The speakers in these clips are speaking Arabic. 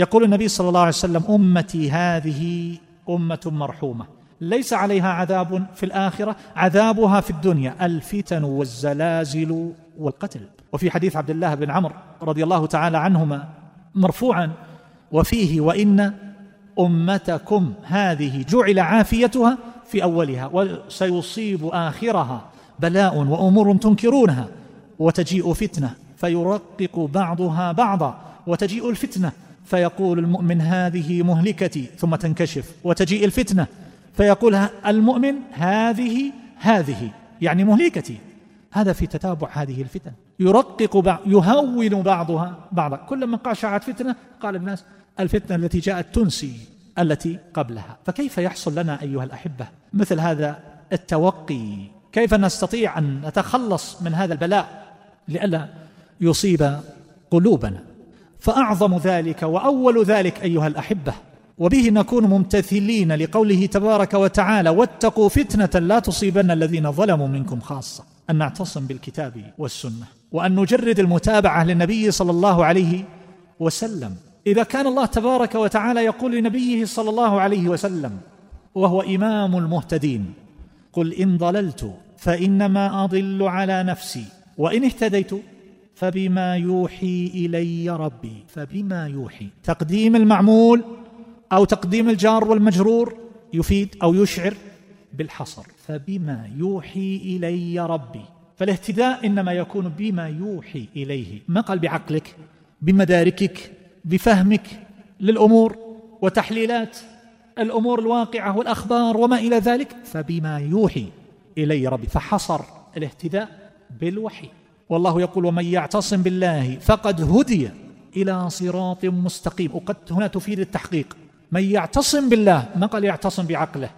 يقول النبي صلى الله عليه وسلم أمتي هذه أمة مرحومة. ليس عليها عذاب في الآخرة عذابها في الدنيا الفتن والزلازل والقتل. وفي حديث عبد الله بن عمرو رضي الله تعالى عنهما مرفوعا وفيه وإن أمتكم هذه جعل عافيتها في أولها وسيصيب آخرها بلاء وأمور تنكرونها وتجيء فتنة فيرقق بعضها بعضا وتجيء الفتنة فيقول المؤمن هذه مهلكتي ثم تنكشف وتجيء الفتنة. فيقول المؤمن هذه هذه يعني مهلكتي. هذا في تتابع هذه الفتن. يرقق بعض يهون بعضها بعضا. كلما قاشعت فتنة قال الناس الفتنة التي جاءت تنسي التي قبلها. فكيف يحصل لنا أيها الأحبة مثل هذا التوقي؟ كيف نستطيع أن نتخلص من هذا البلاء لئلا يصيب قلوبنا؟ فأعظم ذلك وأول ذلك أيها الأحبة وبه نكون ممتثلين لقوله تبارك وتعالى واتقوا فتنة لا تصيبن الذين ظلموا منكم خاصة أن نعتصم بالكتاب والسنة وأن نجرد المتابعة للنبي صلى الله عليه وسلم. إذا كان الله تبارك وتعالى يقول لنبيه صلى الله عليه وسلم وهو إمام المهتدين قل إن ضللت فإنما أضل على نفسي وإن اهتديت فبما يوحي إلي ربي. فبما يوحي. تقديم المعمول أو تقديم الجار والمجرور يفيد أو يشعر بالحصر. فبما يوحي إلي ربي. فالاهتداء إنما يكون بما يوحي إليه. ما قال بعقلك؟ بمداركك؟ بفهمك للأمور وتحليلات الأمور الواقعة والأخبار وما إلى ذلك؟ فبما يوحي إلي ربي. فحصر الاهتداء بالوحي. والله يقول ومن يعتصم بالله فقد هدي إلى صراط مستقيم. وقد هنا تفيد التحقيق. من يعتصم بالله ما قال يعتصم بعقله؟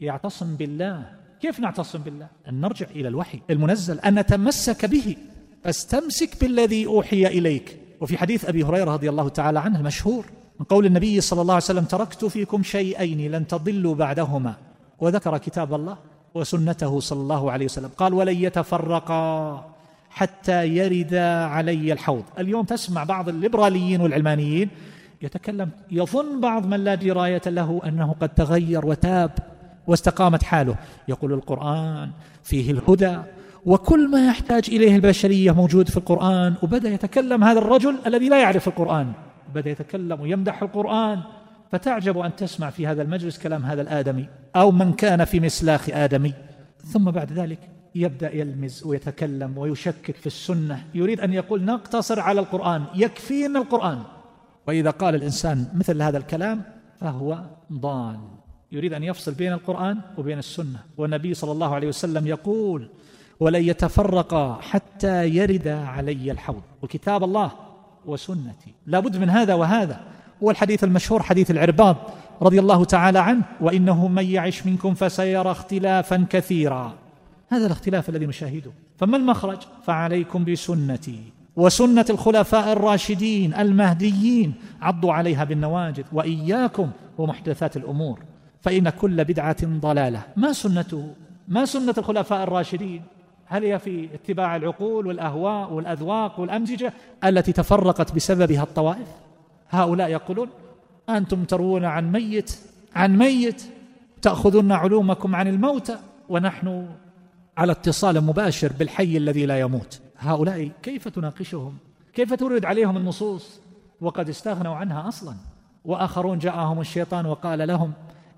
يعتصم بالله. كيف نعتصم بالله؟ أن نرجع إلى الوحي المنزل أن نتمسك به. فاستمسك بالذي أوحي إليك. وفي حديث أبي هريرة رضي الله تعالى عنه المشهور من قول النبي صلى الله عليه وسلم تركت فيكم شيئين لن تضلوا بعدهما وذكر كتاب الله وسنته صلى الله عليه وسلم. قال ولن يتفرقا حتى يرد علي الحوض. اليوم تسمع بعض الليبراليين والعلمانيين يتكلم يظن بعض من لا دراية له أنه قد تغير وتاب واستقامت حاله. يقول القرآن فيه الهدى وكل ما يحتاج إليه البشرية موجود في القرآن. وبدأ يتكلم هذا الرجل الذي لا يعرف القرآن. بدأ يتكلم ويمدح القرآن. فتعجب أن تسمع في هذا المجلس كلام هذا الآدمي أو من كان في مسلاخ آدمي. ثم بعد ذلك يبدأ يلمز ويتكلم ويشكك في السنة. يريد أن يقول نقتصر على القرآن يكفينا القرآن. وإذا قال الإنسان مثل هذا الكلام فهو ضال. يريد أن يفصل بين القرآن وبين السنة. والنبي صلى الله عليه وسلم يقول ولن يتفرقا حتى يرد علي الحوض وكتاب الله وسنتي. لابد من هذا وهذا. والحديث المشهور حديث العرباض رضي الله تعالى عنه وإنه من يعش منكم فسيرى اختلافا كثيرا هذا الاختلاف الذي نشاهده. فما المخرج؟ فعليكم بسنتي. وسنة الخلفاء الراشدين المهديين عضوا عليها بالنواجذ وإياكم ومحدثات الأمور. فإن كل بدعة ضلالة. ما سنته؟ ما سنة الخلفاء الراشدين؟ هل هي في اتباع العقول والأهواء والأذواق والأمزجة التي تفرقت بسببها الطوائف؟ هؤلاء يقولون أنتم تروون عن ميت عن ميت تأخذون علومكم عن الموتى ونحن على اتصال مباشر بالحي الذي لا يموت. هؤلاء كيف تناقشهم؟ كيف تورد عليهم النصوص؟ وقد استغنوا عنها أصلا. وآخرون جاءهم الشيطان وقال لهم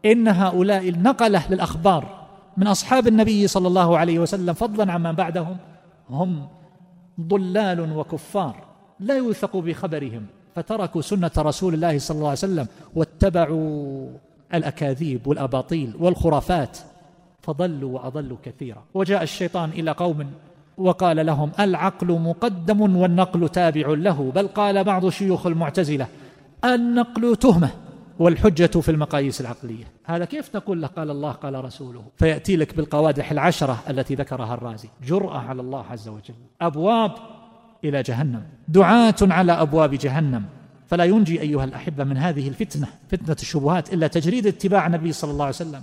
إن هؤلاء النقلة للأخبار من أصحاب النبي صلى الله عليه وسلم فضلا عمن بعدهم هم ضلال وكفار لا يوثق بخبرهم. فتركوا سنة رسول الله صلى الله عليه وسلم واتبعوا الأكاذيب والأباطيل والخرافات. فضلوا وأضلوا كثيرا. وجاء الشيطان إلى قوم وقال لهم العقل مقدم والنقل تابع له بل قال بعض شيوخ المعتزلة النقل تهمة والحجة في المقاييس العقلية. هذا كيف تقول له؟ قال الله قال رسوله. فيأتي لك بالقوادح العشرة التي ذكرها الرازي. جرأة على الله عز وجل. أبواب إلى جهنم. دعاة على أبواب جهنم. فلا ينجي أيها الأحبة من هذه الفتنة فتنة الشبهات إلا تجريد اتباع النبي صلى الله عليه وسلم.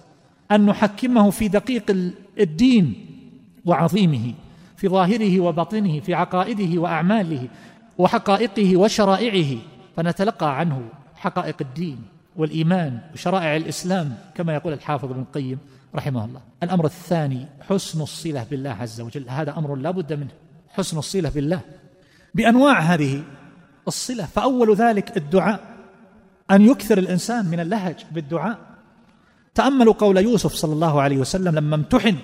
أن نحكمه في دقيق الدين وعظيمه في ظاهره وباطنه في عقائده وأعماله وحقائقه وشرائعه. فنتلقى عنه حقائق الدين والإيمان وشرائع الإسلام كما يقول الحافظ ابن القيم رحمه الله. الأمر الثاني حسن الصلة بالله عز وجل. هذا أمر لا بد منه حسن الصلة بالله. بأنواع هذه الصلة فأول ذلك الدعاء. أن يكثر الإنسان من اللهج بالدعاء. تأملوا قول يوسف صلى الله عليه وسلم لما امتحن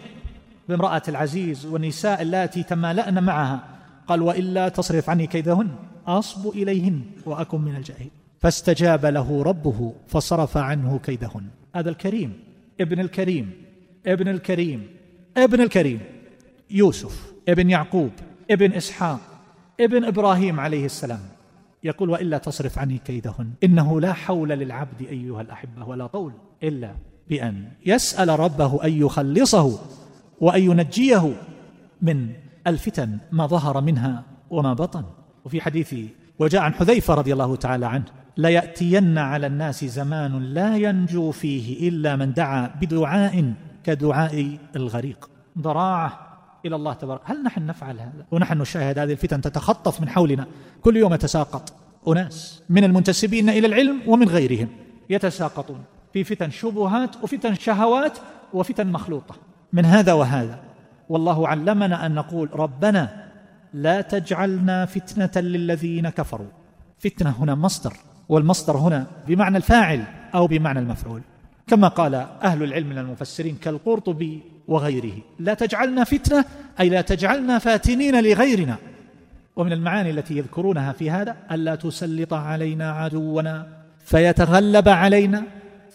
بامرأة العزيز والنساء اللاتي تمالأن معها قال وإلا تصرف عني كيدهن أصب إليهن وأكن من الجاهلين. فاستجاب له ربه فصرف عنه كيدهن. هذا الكريم ابن الكريم ابن الكريم ابن الكريم. يوسف ابن يعقوب ابن إسحاق ابن إبراهيم عليه السلام. يقول وإلا تصرف عني كيدهن إنه لا حول للعبد أيها الأحبة ولا طول إلا بأن يسأل ربه أن يخلصه وأن ينجيه من الفتن ما ظهر منها وما بطن. وفي حديث وجاء عن حذيفة رضي الله تعالى عنه ليأتين على الناس زمان لا ينجو فيه إلا من دعا بدعاء كدعاء الغريق. ضراعة إلى الله تبارك. هل نحن نفعل هذا؟ ونحن نشاهد هذه الفتن تتخطف من حولنا. كل يوم يتساقط أناس من المنتسبين إلى العلم ومن غيرهم يتساقطون. في فتن شبهات وفتن شهوات وفتن مخلوطة. من هذا وهذا. والله علمنا أن نقول ربنا لا تجعلنا فتنة للذين كفروا. فتنة هنا مصدر والمصدر هنا بمعنى الفاعل أو بمعنى المفعول. كما قال أهل العلم من المفسرين كالقرطبي وغيره لا تجعلنا فتنة أي لا تجعلنا فاتنين لغيرنا. ومن المعاني التي يذكرونها في هذا ألا تسلط علينا عدونا فيتغلب علينا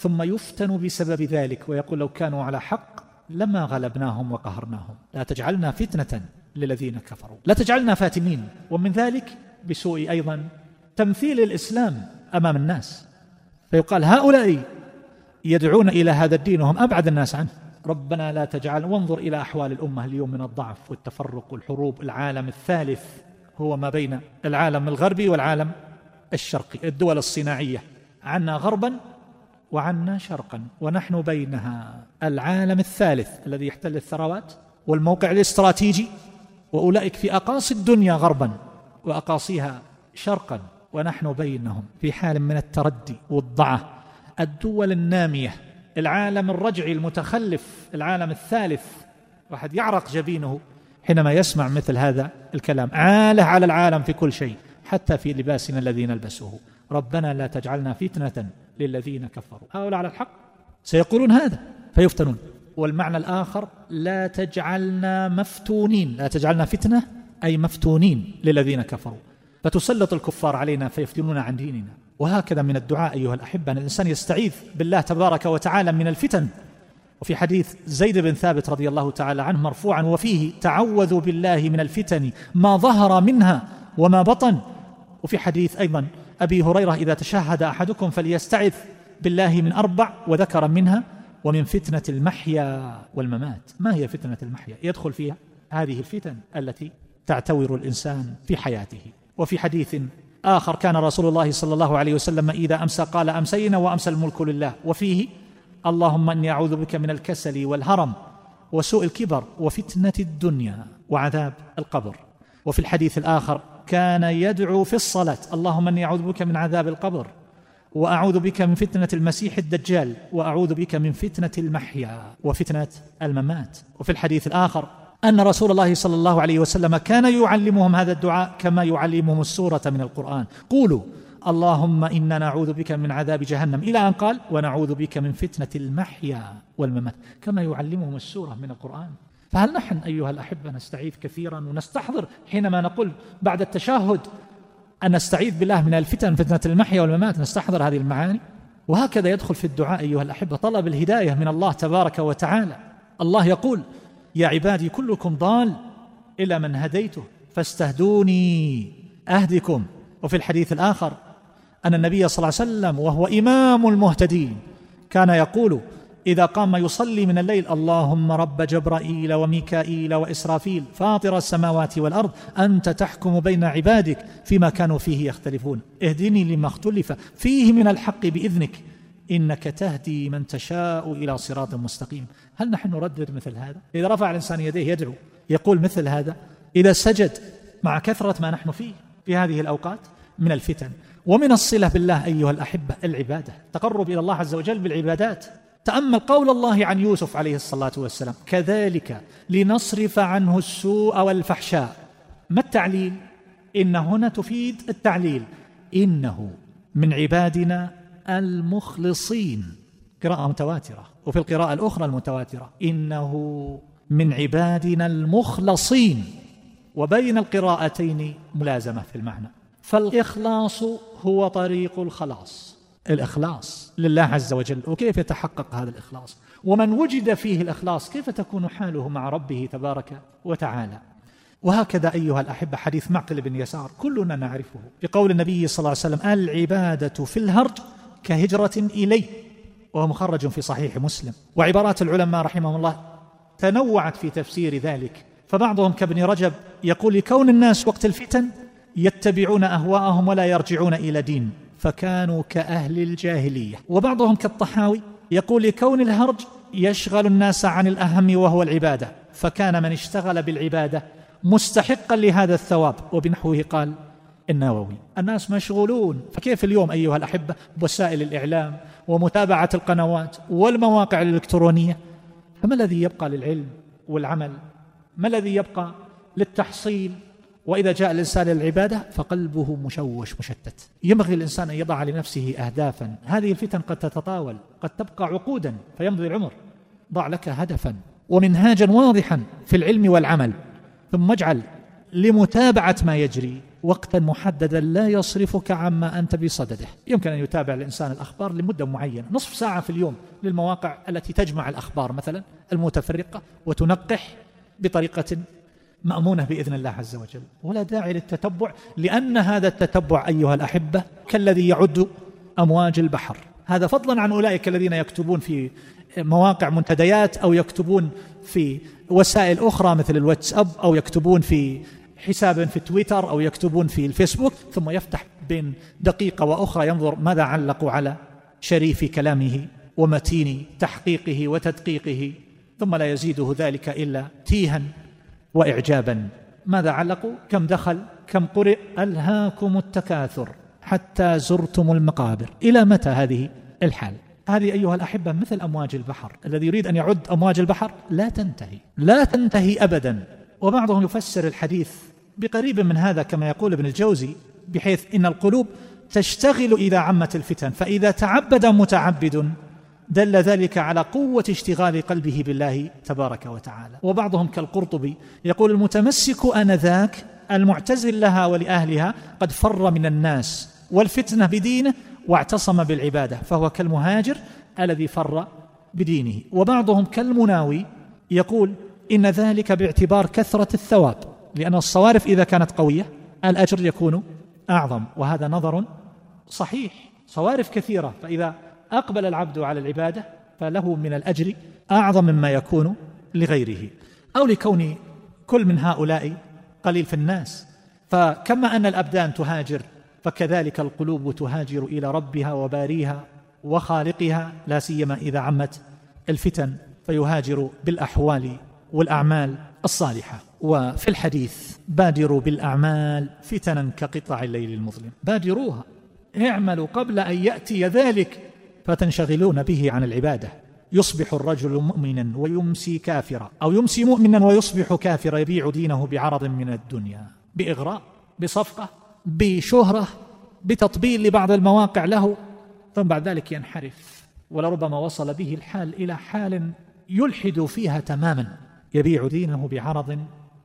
ثم يفتن بسبب ذلك ويقول لو كانوا على حق لما غلبناهم وقهرناهم. لا تجعلنا فتنة للذين كفروا. لا تجعلنا فاتنين. ومن ذلك بسوء أيضا تمثيل الإسلام أمام الناس. فيقال هؤلاء يدعون إلى هذا الدين وهم أبعد الناس عنه. ربنا لا تجعل وانظر إلى أحوال الأمة اليوم من الضعف والتفرق والحروب. العالم الثالث هو ما بين العالم الغربي والعالم الشرقي. الدول الصناعية. عنا غربا وعنا شرقا ونحن بينها. العالم الثالث الذي يحتل الثروات والموقع الاستراتيجي وأولئك في أقاصي الدنيا غربا وأقاصيها شرقا ونحن بينهم في حال من التردي والضعة. الدول النامية العالم الرجعي المتخلف العالم الثالث واحد يعرق جبينه حينما يسمع مثل هذا الكلام. عاله على العالم في كل شيء حتى في لباسنا الذي نلبسه. ربنا لا تجعلنا فتنة للذين كفروا. هؤلاء على الحق سيقولون هذا فيفتنون. والمعنى الآخر لا تجعلنا مفتونين. لا تجعلنا فتنة أي مفتونين للذين كفروا. فتسلط الكفار علينا فيفتنون عن ديننا. وهكذا من الدعاء أيها الأحبة أن الإنسان يستعيذ بالله تبارك وتعالى من الفتن. وفي حديث زيد بن ثابت رضي الله تعالى عنه مرفوعا وفيه تعوذوا بالله من الفتن ما ظهر منها وما بطن. وفي حديث أيضا أبي هريرة إذا تشهد أحدكم فليستعذ بالله من أربع وذكر منها ومن فتنة المحيا والممات. ما هي فتنة المحيا؟ يدخل فيها هذه الفتن التي تعتور الإنسان في حياته. وفي حديث آخر كان رسول الله صلى الله عليه وسلم إذا أمسى قال أمسينا وأمسى الملك لله. وفيه اللهم إني أعوذ بك من الكسل والهرم وسوء الكبر وفتنة الدنيا وعذاب القبر. وفي الحديث الآخر كان يدعو في الصلاة. اللهم إني أعوذ بك من عذاب القبر وأعوذ بك من فتنة المسيح الدجال وأعوذ بك من فتنة المحيا وفتنة الممات. وفي الحديث الآخر أن رسول الله صلى الله عليه وسلم كان يعلمهم هذا الدعاء كما يعلمهم السورة من القرآن. قولوا اللهم إنا نعوذ بك من عذاب جهنم. إلى أن قال ونعوذ بك من فتنة المحيا والممات. كما يعلمهم السورة من القرآن. فهل نحن أيها الأحبة نستعيذ كثيرا ونستحضر حينما نقول بعد التشهد أن نستعيذ بالله من الفتن فتنة المحيا والممات نستحضر هذه المعاني؟ وهكذا يدخل في الدعاء أيها الأحبة طلب الهداية من الله تبارك وتعالى. الله يقول يا عبادي كلكم ضال إلى من هديته فاستهدوني أهدكم. وفي الحديث الآخر أن النبي صلى الله عليه وسلم وهو إمام المهتدين كان يقول إذا قام يصلي من الليل اللهم رب جبرائيل وميكائيل وإسرافيل فاطر السماوات والأرض أنت تحكم بين عبادك فيما كانوا فيه يختلفون. اهدني لما اختلف فيه من الحق بإذنك إنك تهدي من تشاء إلى صراط مستقيم. هل نحن نردد مثل هذا؟ إذا رفع الإنسان يديه يدعو يقول مثل هذا إذا سجد مع كثرة ما نحن فيه في هذه الأوقات من الفتن ومن الصلة بالله أيها الأحبة العبادة تقرب إلى الله عز وجل بالعبادات. تأمل قول الله عن يوسف عليه الصلاة والسلام. كذلك لنصرف عنه السوء والفحشاء. ما التعليل؟ إن هنا تفيد التعليل. إنه من عبادنا المخلصين. قراءة متواترة. وفي القراءة الأخرى المتواترة. إنه من عبادنا المخلصين. وبين القراءتين ملازمة في المعنى. فالإخلاص هو طريق الخلاص. الإخلاص لله عز وجل وكيف يتحقق هذا الإخلاص؟ ومن وجد فيه الإخلاص كيف تكون حاله مع ربه تبارك وتعالى؟ وهكذا أيها الأحبة حديث معقل بن يسار كلنا نعرفه بقول النبي صلى الله عليه وسلم العبادة في الهرج كهجرة إليه وهو مخرج في صحيح مسلم. وعبارات العلماء رحمهم الله تنوعت في تفسير ذلك. فبعضهم كابن رجب يقول لكون الناس وقت الفتن يتبعون أهواءهم ولا يرجعون إلى دين. فكانوا كأهل الجاهلية. وبعضهم كالطحاوي يقول لكون الهرج يشغل الناس عن الأهم وهو العبادة. فكان من اشتغل بالعبادة مستحقا لهذا الثواب. وبنحوه قال النووي الناس مشغولون. فكيف اليوم أيها الأحبة بوسائل الإعلام ومتابعة القنوات والمواقع الإلكترونية؟ فما الذي يبقى للعلم والعمل؟ ما الذي يبقى للتحصيل؟ وإذا جاء الإنسان للعباده فقلبه مشوش مشتت. ينبغي الإنسان أن يضع لنفسه اهدافا. هذه الفتن قد تتطاول قد تبقى عقودا فيمضي العمر. ضع لك هدفا. ومنهاجا واضحا في العلم والعمل. ثم اجعل لمتابعة ما يجري وقتا محددا لا يصرفك عما أنت بصدده. يمكن أن يتابع الإنسان الأخبار لمدة معينة نصف ساعة في اليوم للمواقع التي تجمع الأخبار مثلا المتفرقة وتنقح بطريقة مأمونة بإذن الله عز وجل. ولا داعي للتتبع لأن هذا التتبع أيها الأحبة كالذي يعد أمواج البحر. هذا فضلا عن أولئك الذين يكتبون في مواقع منتديات أو يكتبون في وسائل أخرى مثل الواتساب أو يكتبون في حساب في تويتر أو يكتبون في الفيسبوك ثم يفتح بين دقيقة وأخرى ينظر ماذا علقوا على شريف كلامه ومتين تحقيقه وتدقيقه ثم لا يزيده ذلك إلا تيها. واعجابا. ماذا علقوا؟ كم دخل؟ كم قرئ؟ ألهاكم التكاثر حتى زرتم المقابر. إلى متى هذه الحال؟ هذه أيها الأحبة مثل أمواج البحر. الذي يريد أن يعد أمواج البحر لا تنتهي. لا تنتهي ابدا. وبعضهم يفسر الحديث بقريب من هذا كما يقول ابن الجوزي بحيث إن القلوب تشتغل إذا عمت الفتن فإذا تعبد متعبد دل ذلك على قوة اشتغال قلبه بالله تبارك وتعالى. وبعضهم كالقرطبي يقول المتمسك آنذاك المعتزل لها ولأهلها قد فر من الناس والفتنة بدينه واعتصم بالعبادة فهو كالمهاجر الذي فر بدينه. وبعضهم كالمناوي يقول إن ذلك باعتبار كثرة الثواب لأن الصوارف إذا كانت قوية الأجر يكون أعظم وهذا نظر صحيح. صوارف كثيرة فإذا أقبل العبد على العبادة فله من الأجر أعظم مما يكون لغيره أو لكون كل من هؤلاء قليل في الناس. فكما أن الأبدان تهاجر فكذلك القلوب تهاجر إلى ربها وباريها وخالقها لا سيما إذا عمت الفتن فيهاجر بالأحوال والأعمال الصالحة. وفي الحديث بادروا بالأعمال فتنا كقطع الليل المظلم. بادروها اعملوا قبل أن يأتي ذلك. فتنشغلون به عن العبادة. يصبح الرجل مؤمنا ويمسي كافرا أو يمسي مؤمنا ويصبح كافرا يبيع دينه بعرض من الدنيا. بإغراء بصفقة بشهرة بتطبيل لبعض المواقع له ثم بعد ذلك ينحرف. ولربما وصل به الحال إلى حال يلحد فيها تماما. يبيع دينه بعرض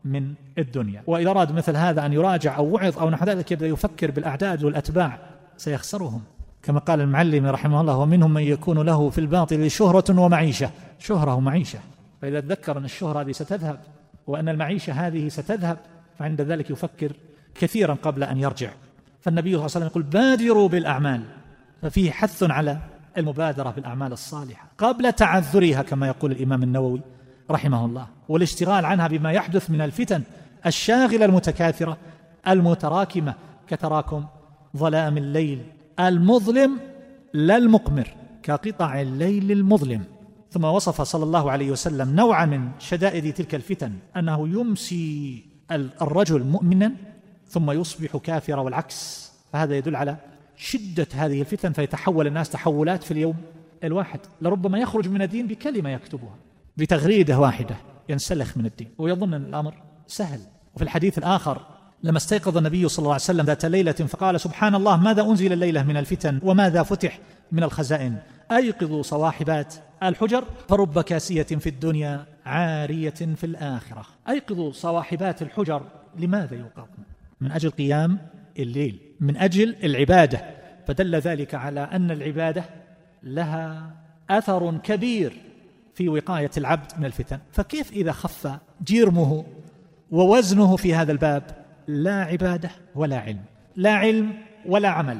من الدنيا. وإذا أراد مثل هذا أن يراجع أو وعظ أو نحو ذلك يبدأ يفكر بالأعداد والأتباع. سيخسرهم. كما قال المعلم رحمه الله ومنهم من يكون له في الباطل شهرة ومعيشة. شهرة ومعيشة. فإذا تذكر أن الشهرة هذه ستذهب وأن المعيشة هذه ستذهب فعند ذلك يفكر كثيرا قبل أن يرجع. فالنبي صلى الله عليه وسلم يقول بادروا بالأعمال. ففيه حث على المبادرة بالأعمال الصالحة قبل تعذرها كما يقول الإمام النووي رحمه الله والاشتغال عنها بما يحدث من الفتن الشاغلة المتكاثرة المتراكمة كتراكم ظلام الليل المظلم لا المقمر كقطع الليل المظلم. ثم وصف صلى الله عليه وسلم نوعا من شدائد تلك الفتن أنه يمسي الرجل مؤمنا ثم يصبح كافرا والعكس. فهذا يدل على شدة هذه الفتن فيتحول الناس تحولات في اليوم الواحد. لربما يخرج من الدين بكلمة يكتبها بتغريدة واحدة ينسلخ من الدين. ويظن أن الأمر سهل. وفي الحديث الآخر لما استيقظ النبي صلى الله عليه وسلم ذات ليلة فقال سبحان الله ماذا أنزل الليلة من الفتن وماذا فتح من الخزائن؟ أيقظوا صواحبات الحجر فرب كاسية في الدنيا عارية في الآخرة. أيقظوا صواحبات الحجر لماذا يوقظن من أجل قيام الليل من أجل العبادة. فدل ذلك على أن العبادة لها أثر كبير في وقاية العبد من الفتن. فكيف إذا خف جرمه ووزنه في هذا الباب لا عبادة ولا علم. لا علم ولا عمل.